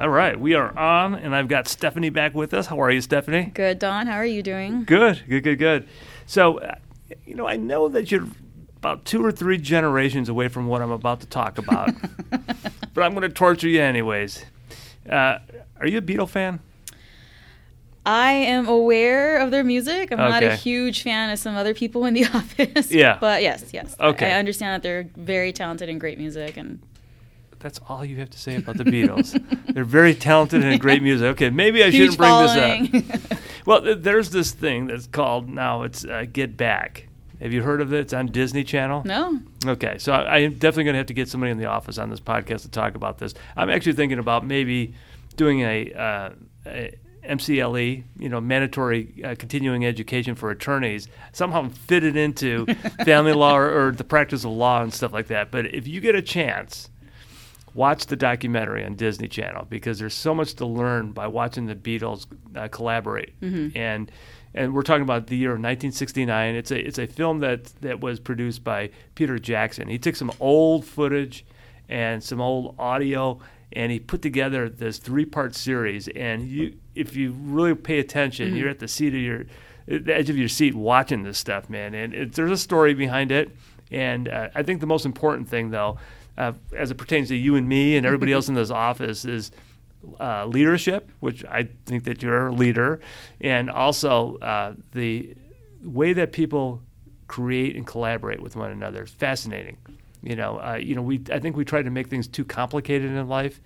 All right, we are on, and I've got Stephanie back with us. How are you, Stephanie? Good, Don. How are you doing? Good, good, good, good. So, uh, you know, I know that you're about two or three generations away from what I'm about to talk about, but I'm going to torture you anyways. Uh, are you a Beatle fan? I am aware of their music. I'm not a huge fan of some other people in the office. Yeah. But yes, yes. Okay. I understand that they're very talented and great music and That's all you have to say about the Beatles. They're very talented and great music. Okay, maybe I huge shouldn't bring following. this up. Well, th- there's this thing that's called now. It's uh, Get Back. Have you heard of it? It's on Disney Channel. no. Okay, so I, I'm definitely going to have to get somebody in the office on this podcast to talk about this. I'm actually thinking about maybe doing a, uh, a MCLE, you know, mandatory uh, continuing education for attorneys, somehow fit it into family law or, or the practice of law and stuff like that. But if you get a chance, watch the documentary on Disney Channel because there's so much to learn by watching the Beatles uh, collaborate. And and we're talking about the year of 1969. It's a it's a film that that was produced by Peter Jackson. He took some old footage and some old audio and he put together this three-part series and you if you really pay attention, you're at the seat of your the edge of your seat watching this stuff, man. And it, there's a story behind it. And uh, I think the most important thing, though, uh, as it pertains to you and me and everybody else in this office, is uh, leadership, which I think that you're a leader, and also uh, the way that people create and collaborate with one another. It's fascinating. You know, uh, you know, we I think we try to make things too complicated in life.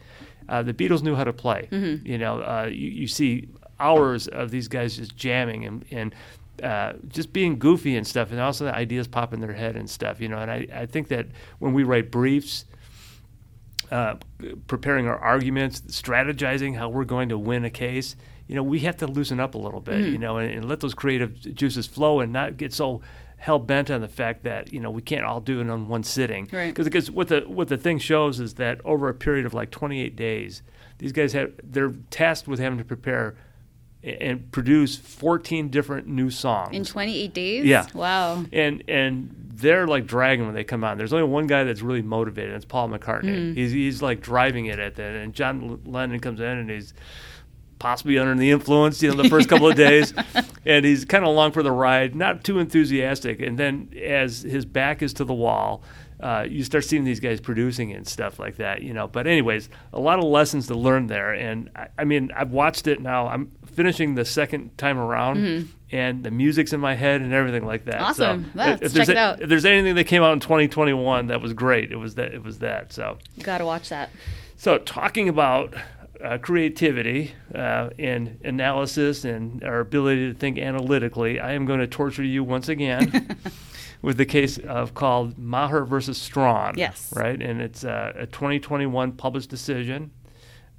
Uh, the Beatles knew how to play. You know, uh, you, you see hours of these guys just jamming and, and uh, just being goofy and stuff, and also the ideas pop in their head and stuff. You know, and I, I think that when we write briefs, uh, preparing our arguments, strategizing how we're going to win a case, you know, we have to loosen up a little bit, Mm-hmm. you know, and, and let those creative juices flow and not get so hell bent on the fact that you know we can't all do it on one sitting. Right. Because what the what the thing shows is that over a period of like 28 days, these guys have they're tasked with having to prepare and produce 14 different new songs In 28 days? Yeah. Wow. and and they're like dragging when they come on. There's only one guy that's really motivated. And it's Paul McCartney. Hmm. He's he's like driving it at that. And John Lennon comes in and he's possibly under the influence, you know, the first couple of days, and he's kind of along for the ride, not too enthusiastic. And then as his back is to the wall. Uh, you start seeing these guys producing and stuff like that, you know. But anyways, a lot of lessons to learn there, and I, I mean, I've watched it now. I'm finishing the second time around, and the music's in my head and everything like that. Awesome. if- Let's if check it a- out. If there's anything that came out in 2021 that was great, it was that. It was that. So, you Gotta watch that. so talking about uh, creativity uh, and analysis and our ability to think analytically, I am going to torture you once again with the case of called Maher versus Strawn. Yes. Right, and it's uh, a 2021 published decision.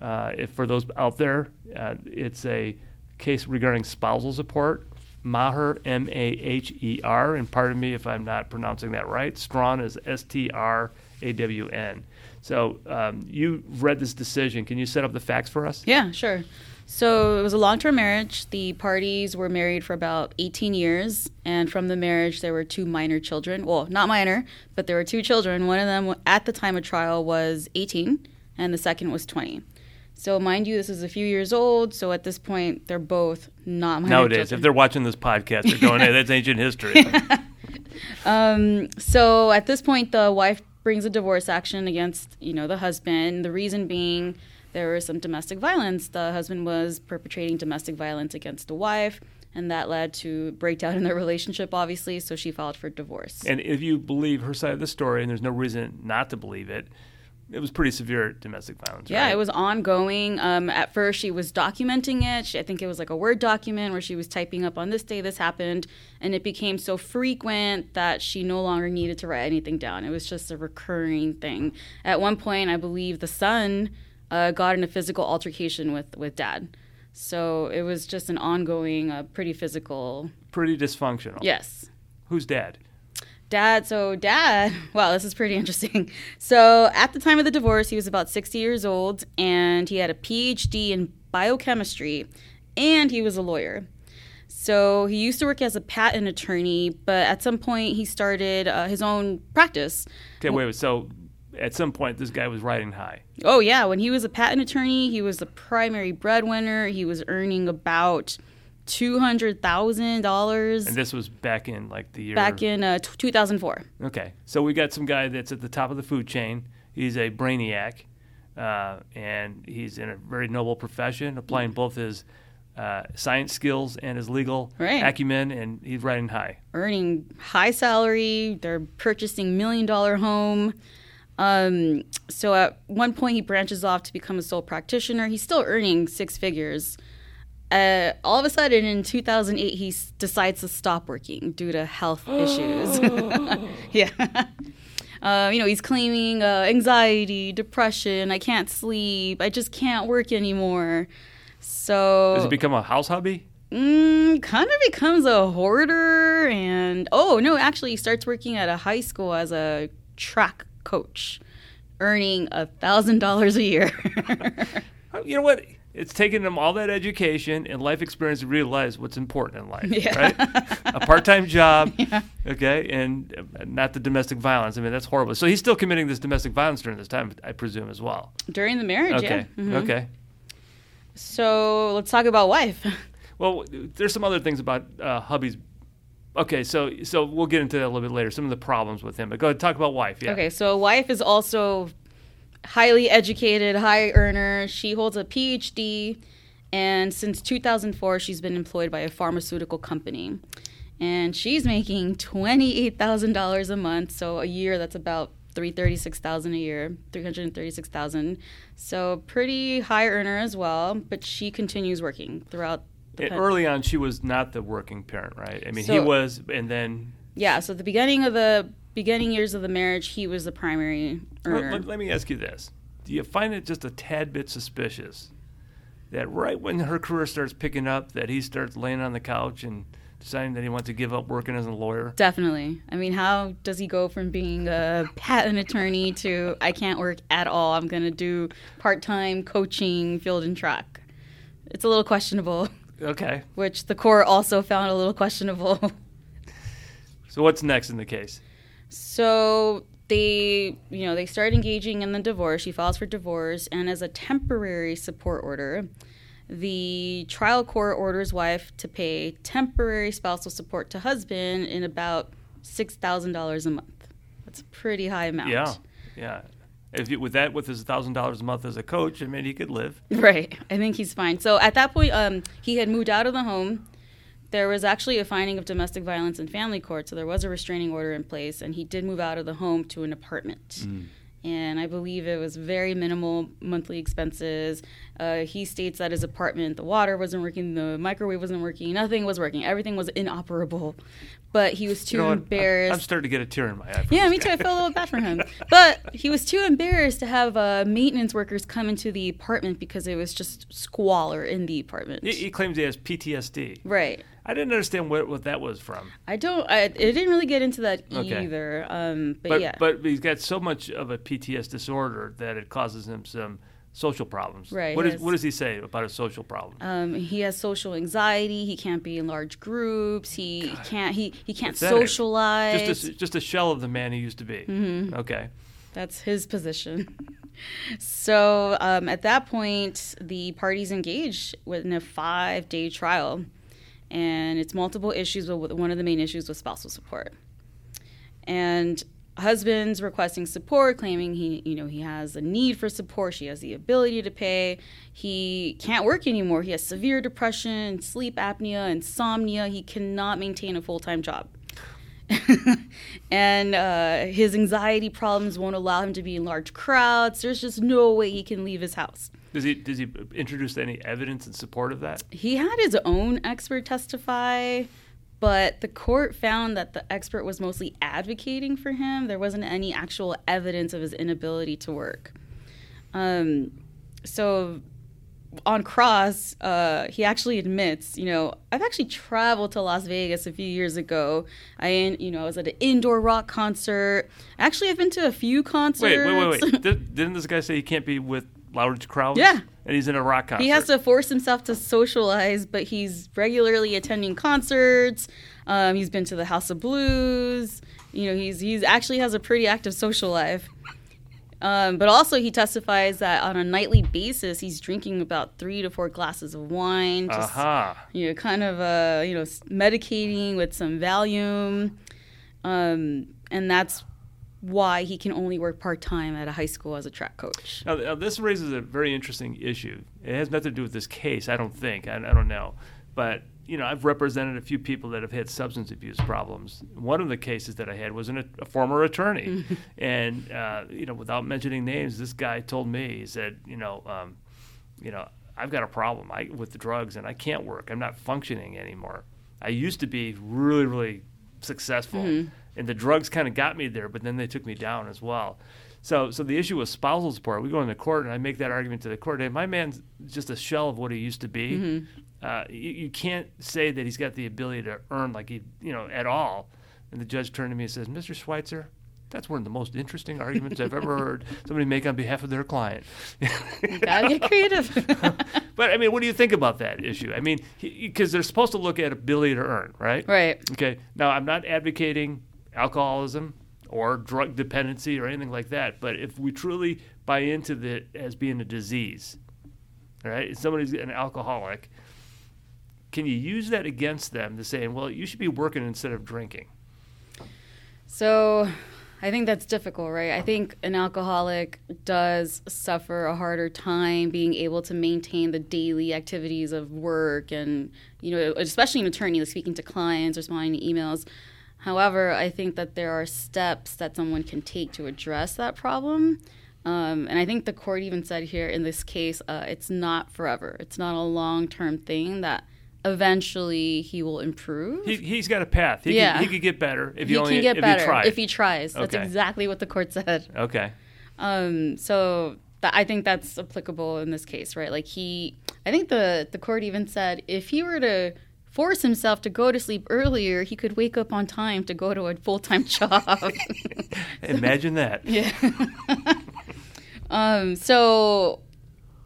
Uh, if for those out there, uh, it's a case regarding spousal support. Maher, M A H E R, and pardon me if I'm not pronouncing that right. Strawn is S T R A W N. So um, you read this decision. Can you set up the facts for us? Yeah, sure. So it was a long term marriage. The parties were married for about 18 years. And from the marriage, there were two minor children. Well, not minor, but there were two children. One of them at the time of trial was 18, and the second was 20. So, mind you, this is a few years old. So at this point, they're both not minor Nowadays, children. if they're watching this podcast, they're going, "Hey, that's ancient history." Um, so at this point, the wife brings a divorce action against, you know, the husband. The reason being there was some domestic violence. The husband was perpetrating domestic violence against the wife, and that led to breakdown in their relationship, obviously. So she filed for divorce. and if you believe her side of the story, and there's no reason not to believe it, it was pretty severe domestic violence. Yeah, right? it was ongoing. Um, at first, she was documenting it. She, I think it was like a Word document where she was typing up on this day this happened, and it became so frequent that she no longer needed to write anything down. It was just a recurring thing. At one point, I believe the son uh, got in a physical altercation with with dad. So it was just an ongoing, uh, pretty physical. pretty dysfunctional. Yes. Who's dad? Dad, so dad, wow, this is pretty interesting. So at the time of the divorce, he was about 60 years old and he had a PhD in biochemistry and he was a lawyer. So he used to work as a patent attorney, but at some point he started uh, his own practice. Okay, wait. wait, So at some point this guy was riding high. Oh yeah, when he was a patent attorney, he was the primary breadwinner. He was earning about two hundred thousand dollars. And this was back in like the year back in uh, t- two thousand four. Okay, so we got some guy that's at the top of the food chain. He's a brainiac, uh, and he's in a very noble profession, applying both his uh, science skills and his legal Right. acumen, and he's riding high. earning high salary. They're purchasing million dollar home. Um, so at one point he branches off to become a sole practitioner. He's still earning six figures. Uh, all of a sudden in 2008 he s- decides to stop working due to health issues. yeah. Uh, you know, he's claiming uh, anxiety, depression, I can't sleep, I just can't work anymore. So Does it become a house hubby? Mm, kind of becomes a hoarder and oh no actually he starts working at a high school as a track coach earning a thousand dollars a year You know what? It's taken him all that education and life experience to realize what's important in life, Yeah. right? a part-time job, okay, and not the domestic violence. I mean, that's horrible. So he's still committing this domestic violence during this time, I presume, as well. during the marriage Okay, yeah Mhm. okay. so let's talk about wife Well, there's some other things about uh, hubby's. Okay, so so we'll get into that a little bit later. Some of the problems with him, but go ahead talk about wife. Yeah. okay so wife is also highly educated high earner she holds a phd and since 2004 she's been employed by a pharmaceutical company and she's making $28000 a month so a year that's about 336000 a year 336000 so pretty high earner as well but she continues working throughout And early on, she was not the working parent, right? I mean, he was, and then yeah so at the beginning of the beginning years of the marriage he was the primary Let, let- let me ask you this: Do you find it just a tad bit suspicious that right when her career starts picking up, that he starts laying on the couch and deciding that he wants to give up working as a lawyer? Definitely. I mean, how does he go from being a patent attorney to I can't work at all? I'm going to do part time coaching, field and track. It's a little questionable, Okay. which the court also found a little questionable. So what's next in the case? so they, you know, they start engaging in the divorce. She files for divorce, and as a temporary support order, the trial court orders wife to pay temporary spousal support to husband in about six thousand dollars a month. That's a pretty high amount. Yeah, yeah. If you, with that, with his thousand dollars a month as a coach, I mean, he could live. Right. I think he's fine. So at that point, um, he had moved out of the home. There was actually a finding of domestic violence in family court, so there was a restraining order in place, and he did move out of the home to an apartment. And I believe it was very minimal monthly expenses. Uh, he states that his apartment, the water wasn't working, the microwave wasn't working, nothing was working, everything was inoperable. But he was too You know what? I'm- embarrassed. I'm, starting to get a tear in my eye. Yeah, me guy. too. I felt a little bad for him. But he was too embarrassed to have uh, maintenance workers come into the apartment because it was just squalor in the apartment. He, he claims he has PTSD. right. I didn't understand what, what that was from. I don't. I, it didn't really get into that Okay. either. Um, but, But yeah. but he's got so much of a PTS disorder that it causes him some social problems. Right, What, is, his- what does he say about his social problems? um, he has social anxiety. He can't be in large groups. He can't. He he can't Pathetic. socialize. just a, just a shell of the man he used to be. Mm-hmm. Okay. That's his position. so um, at that point, the parties engage in a five day trial. And it's multiple issues, but one of the main issues was spousal support. And husband's requesting support, claiming he, you know, he has a need for support. She has the ability to pay. He can't work anymore. He has severe depression, sleep apnea, insomnia. He cannot maintain a full time job. and uh, his anxiety problems won't allow him to be in large crowds. There's just no way he can leave his house. Does he does he introduce any evidence in support of that? He had his own expert testify, but the court found that the expert was mostly advocating for him. There wasn't any actual evidence of his inability to work. Um, so on cross, uh, he actually admits, you know, I've actually traveled to Las Vegas a few years ago. I, you know, I was at an indoor rock concert. Actually, I've been to a few concerts. Wait wait wait wait. Did, didn't this guy say he can't be with large crowds? Yeah. And he's in a rock concert. He has to force himself to socialize, but he's regularly attending concerts. Um, he's been to the House of Blues. You know, he's he's actually has a pretty active social life. Um, but also, he testifies that on a nightly basis, he's drinking about three to four glasses of wine. Just, Aha. you know, kind of, uh, you know, medicating with some Valium. Um, and that's why he can only work part time at a high school as a track coach. Now, now, this raises a very interesting issue. It has nothing to do with this case, I don't think. I, I don't know. But, you know, I've represented a few people that have had substance abuse problems. One of the cases that I had was an, a former attorney. and, uh, you know, without mentioning names, this guy told me, he said, you know, um, you know, I've got a problem I, with the drugs and I can't work. I'm not functioning anymore. I used to be really, really successful, and the drugs kind of got me there, but then they took me down as well. So, so the issue with spousal support, we go into court, and I make that argument to the court. Hey, my man's just a shell of what he used to be. Uh, you, you can't say that he's got the ability to earn like he, you know, at all. And the judge turned to me and says, "Mr. Schweitzer, that's one of the most interesting arguments I've ever heard somebody make on behalf of their client." You gotta get creative. But I mean, what do you think about that issue? I mean, because they're supposed to look at ability to earn, right? right. Okay. Now, I'm not advocating alcoholism or drug dependency or anything like that, but if we truly buy into the as being a disease, right? If somebody's an alcoholic, can you use that against them to say, well, you should be working instead of drinking? So I think that's difficult, right? I think an alcoholic does suffer a harder time being able to maintain the daily activities of work and, you know, especially an attorney, speaking to clients, responding to emails. However, I think that there are steps that someone can take to address that problem. Um, and I think the court even said here in this case, uh, it's not forever. It's not a long term thing that eventually he will improve. He, he's got a path. He, Yeah. could, he could get better if he only can get if better try. if he tries. That's Okay. exactly what the court said. okay. Um, so th- I think that's applicable in this case, right? Like he, I think the the court even said if he were to force himself to go to sleep earlier, he could wake up on time to go to a full time job. Imagine that. yeah. um. So,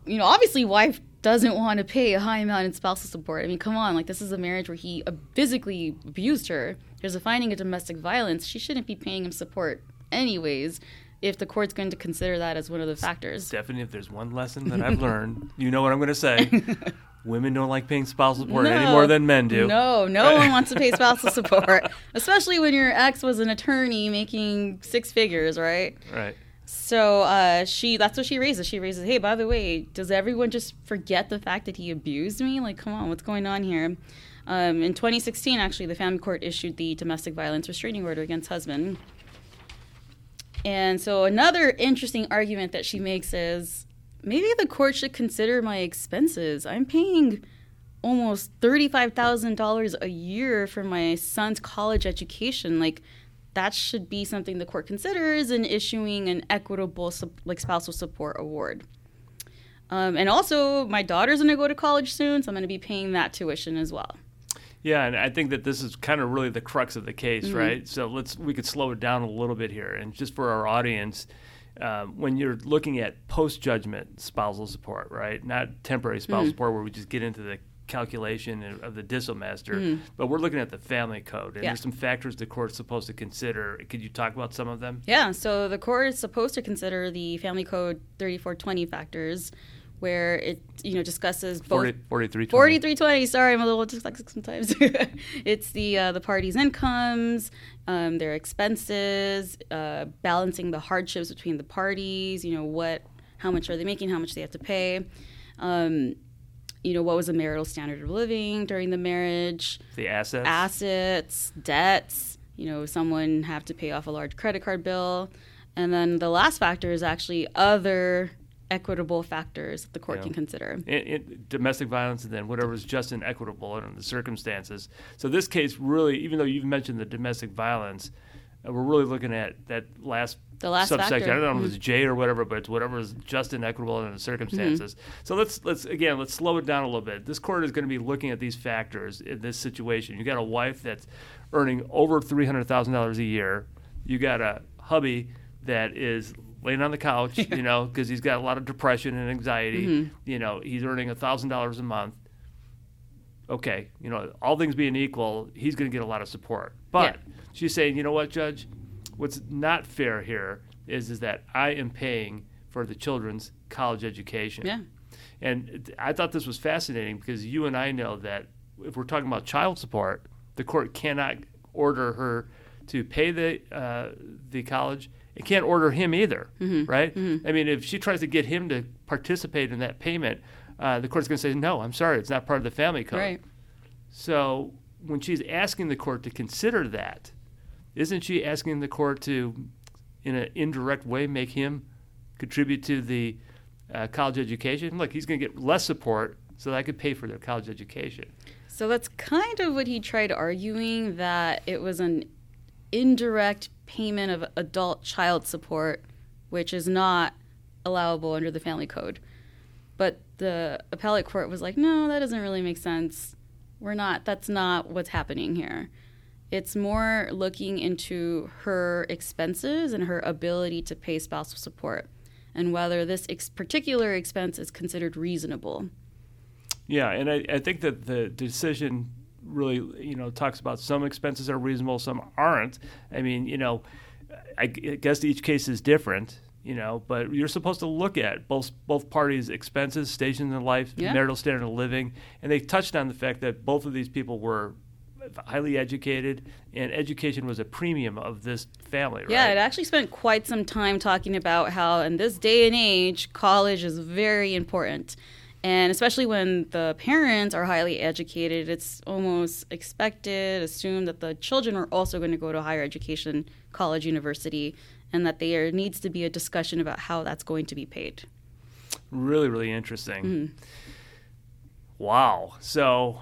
you know, obviously, wife doesn't want to pay a high amount in spousal support. I mean, come on, like this is a marriage where he uh, physically abused her. There's a finding of domestic violence. She shouldn't be paying him support anyways. If the court's going to consider that as one of the factors. Stephanie, if there's one lesson that I've learned, you know what I'm going to say. Women don't like paying spousal support any more than men do. No, no one wants to pay spousal support, especially when your ex was an attorney making six figures, right? Right. So uh, she that's what she raises. She raises, hey, by the way, does everyone just forget the fact that he abused me? Like, come on, what's going on here? Um, in 2016, actually, the family court issued the domestic violence restraining order against husband. And so another interesting argument that she makes is maybe the court should consider my expenses. I'm paying almost $35,000 a year for my son's college education. Like that should be something the court considers in issuing an equitable like spousal support award. Um, and also, my daughter's going to go to college soon, so I'm going to be paying that tuition as well. Yeah, and I think that this is kind of really the crux of the case, Mm-hmm. right? So let's we could slow it down a little bit here, and just for our audience, um, when you're looking at post judgment spousal support, right? Not temporary spousal Mm-hmm. support where we just get into the calculation of the dissomaster, but we're looking at the family code, and. Yeah. there's some factors the court's supposed to consider. Could you talk about some of them? Yeah, so the court is supposed to consider the Family Code 3420 factors, where it you know discusses both 40, 4320. 4320 sorry i'm a little dyslexic sometimes it's the uh, the parties incomes um, their expenses uh, balancing the hardships between the parties you know what how much are they making how much they have to pay um, you know what was the marital standard of living during the marriage the assets. assets, debts. You know, someone have to pay off a large credit card bill, and then the last factor is actually other equitable factors that the court Yeah. can consider. in, in domestic violence and then whatever is just and equitable under the circumstances. So this case really, even though you've mentioned the domestic violence, uh, we're really looking at that last The last subsection. factor. I don't know if it's J or whatever, but it's whatever is just and equitable under the circumstances. So let's let's again let's slow it down a little bit. This court is going to be looking at these factors in this situation. You got a wife that's earning over three hundred thousand dollars a year. You got a hubby that is laying on the couch, you know, because he's got a lot of depression and anxiety. You know, he's earning a thousand dollars a month. Okay, you know, all things being equal, he's going to get a lot of support. But Yeah. she's saying, you know what, Judge, what's not fair here is is that I am paying for the children's college education. Yeah. And I thought this was fascinating because you and I know that if we're talking about child support, the court cannot order her to pay the uh, the college. It can't order him either, Mm-hmm. right? I mean, if she tries to get him to participate in that payment, uh, the court's going to say, "No, I'm sorry, it's not part of the family code." Right. So when she's asking the court to consider that, isn't she asking the court to, in an indirect way, make him contribute to the uh, college education? Look, he's going to get less support so that I could pay for their college education. So that's kind of what he tried arguing that it was an indirect payment of adult child support, which is not allowable under the family code. But the appellate court was like, no, that doesn't really make sense. We're not, that's not what's happening here. It's more looking into her expenses and her ability to pay spousal support and whether this ex- particular expense is considered reasonable. Yeah, and I, I think that the decision really, you know, talks about some expenses are reasonable, some aren't. I mean, you know, I guess each case is different, you know, but you're supposed to look at both both parties' expenses, stations in life, Yeah. marital standard of living, and they touched on the fact that both of these people were highly educated, and education was a premium of this family, right? Yeah, it actually spent quite some time talking about how, in this day and age, college is very important. And especially when the parents are highly educated, it's almost expected, assumed that the children are also going to go to higher education, college, university, and that there needs to be a discussion about how that's going to be paid. Really, really interesting. Mm-hmm. Wow. So,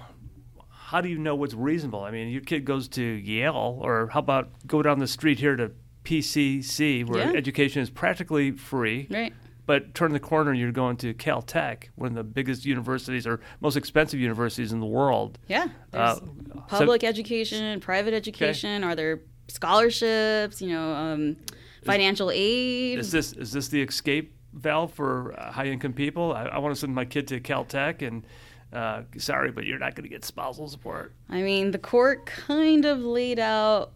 how do you know what's reasonable? I mean, your kid goes to Yale, or how about go down the street here to PCC, where Yeah. education is practically free, Right. But turn the corner and you're going to Caltech, one of the biggest universities or most expensive universities in the world. Yeah. There's Uh, so- public education, private education. Are there scholarships? You know, um, financial aid? Is this is this the escape valve for uh, high income people? I, I want to send my kid to Caltech, and uh, sorry, but you're not going to get spousal support. I mean, the court kind of laid out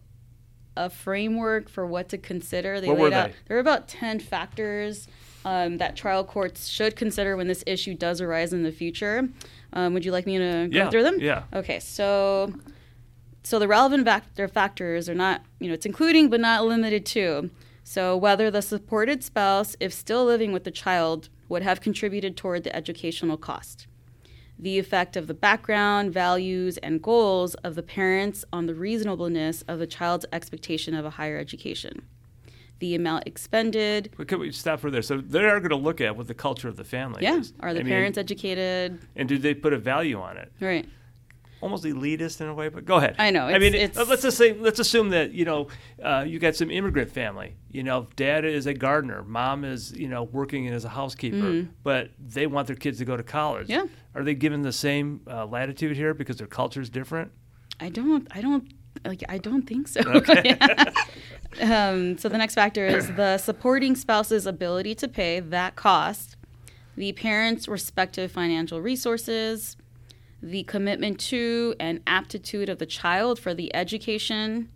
a framework for what to consider. They What laid were out they? there are about ten factors um, that trial courts should consider when this issue does arise in the future. Um, would you like me to go Yeah, through them? yeah. Okay, so so the relevant factor factors are not you know it's including but not limited to. So whether the supported spouse, if still living with the child, would have contributed toward the educational cost the effect of the background, values, and goals of the parents on the reasonableness of the child's expectation of a higher education, the amount expended. But could we stop for there? So they are going to look at what the culture of the family Yeah, is. are the I mean, parents educated? and do they put a value on it? Right. Almost elitist in a way, but go ahead. I know, I mean, it's- let's just say, let's assume that you know uh, you got some immigrant family. You know, dad is a gardener, mom is you know working as a housekeeper, but they want their kids to go to college. Mm-hmm. Yeah. Are they given the same uh, latitude here because their culture is different? I don't. I don't. Like. I don't think so. um, so the next factor is the supporting spouse's ability to pay that cost, the parents' respective financial resources, the commitment to and aptitude of the child for the education,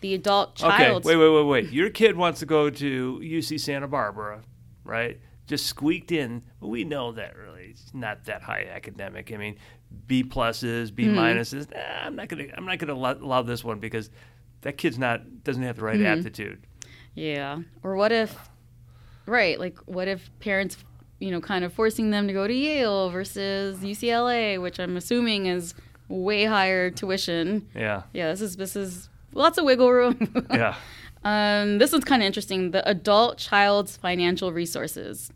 the adult child. Okay, wait, wait, wait, wait. Your kid wants to go to UC Santa Barbara, right? Just squeaked in. We know that really it's not that high academic. I mean, B pluses, B Mm-hmm. minuses. Nah, I'm not gonna. I'm not gonna allow, allow this one because that kid's not doesn't have the right Mm-hmm. aptitude. Yeah. Or what if, right? Like, what if parents, you know, kind of forcing them to go to Yale versus UCLA, which I'm assuming is way higher tuition. Yeah, Yeah, this is this is lots of wiggle room. yeah. um, this one's kind of interesting. The adult child's financial resources.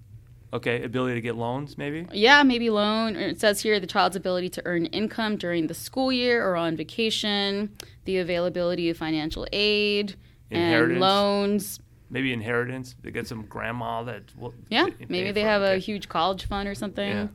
Okay, ability to get loans, maybe. Yeah, maybe loan. It says here the child's ability to earn income during the school year or on vacation, the availability of financial aid and loans. Maybe inheritance. They get some grandma that. Will Yeah, maybe they have a huge college fund or something. Yeah.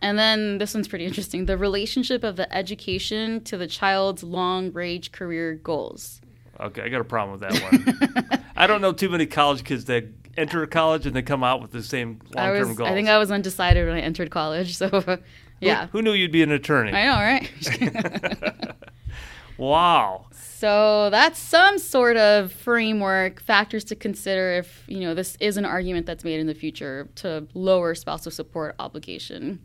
And then this one's pretty interesting the relationship of the education to the child's long range career goals. Okay, I got a problem with that one. I don't know too many college kids that enter college and they come out with the same I, long-term was, goals. I think I was undecided when I entered college. So, Who- yeah. Who, knew you'd be an attorney? I know, right? Wow. So that's some sort of framework, factors to consider if, you know, this is an argument that's made in the future to lower spousal support obligation.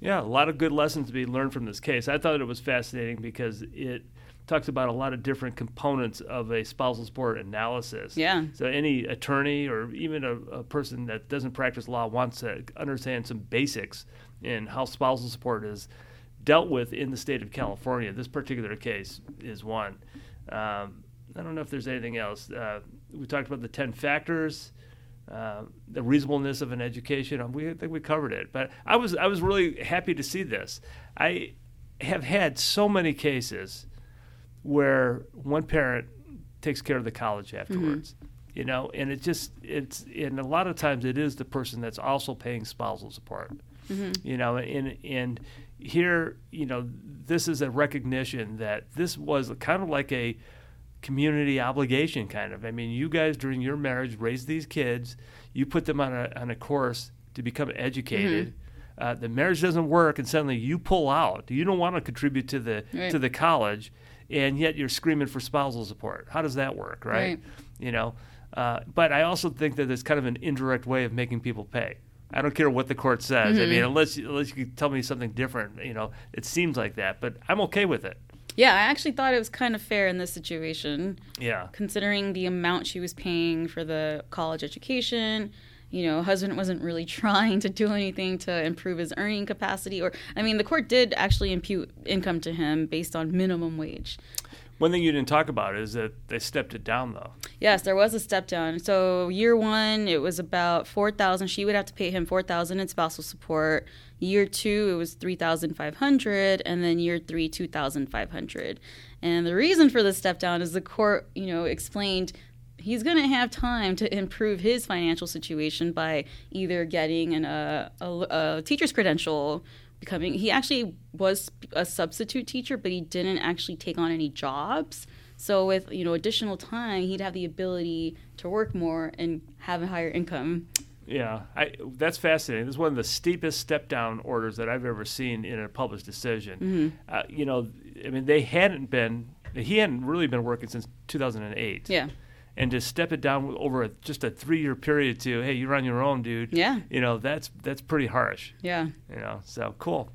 Yeah, a lot of good lessons to be learned from this case. I thought it was fascinating because it talks about a lot of different components of a spousal support analysis. Yeah. So any attorney or even a, a person that doesn't practice law wants to understand some basics in how spousal support is dealt with in the state of California. This particular case is one. Um, I don't know if there's anything else. Uh, we talked about the 10 factors. Uh, the reasonableness of an education. Um, we I think we covered it, but I was I was really happy to see this. I have had so many cases where one parent takes care of the college afterwards, mm-hmm. you know, and it just it's and a lot of times it is the person that's also paying spousal support, mm-hmm. you know, and and here you know this is a recognition that this was kind of like a community obligation kind of. I mean, you guys during your marriage raised these kids, you put them on a on a course to become educated. Mm-hmm. Uh, the marriage doesn't work, and suddenly you pull out. You don't want to contribute to the right. to the college, and yet you're screaming for spousal support. How does that work, right? right. You know. Uh, but I also think that it's kind of an indirect way of making people pay. I don't care what the court says. Mm-hmm. I mean, unless unless you tell me something different, you know, it seems like that. But I'm okay with it. Yeah, I actually thought it was kind of fair in this situation. Yeah. Considering the amount she was paying for the college education, you know, husband wasn't really trying to do anything to improve his earning capacity or I mean, the court did actually impute income to him based on minimum wage. One thing you didn't talk about is that they stepped it down, though. Yes, there was a step down. So year one, it was about four thousand. She would have to pay him four thousand in spousal support. Year two, it was three thousand five hundred, and then year three, two thousand five hundred. And the reason for the step down is the court, you know, explained he's going to have time to improve his financial situation by either getting an, uh, a, a teacher's credential becoming he actually was a substitute teacher but he didn't actually take on any jobs. So with you know additional time he'd have the ability to work more and have a higher income. Yeah I, that's fascinating. This is one of the steepest step down orders that i've ever seen in a published decision. Mm-hmm. uh, you know i mean they hadn't been he hadn't really been working since 2008 yeah and to step it down over a, just a three year period to hey you're on your own dude. Yeah. You know that's that's pretty harsh. Yeah. You know so cool.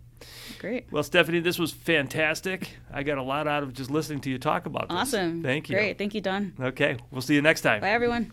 Great. Well stephanie this was fantastic. I got a lot out of just listening to you talk about this. Awesome. Thank you. Great. Thank you don. Okay. We'll see you next time. Bye everyone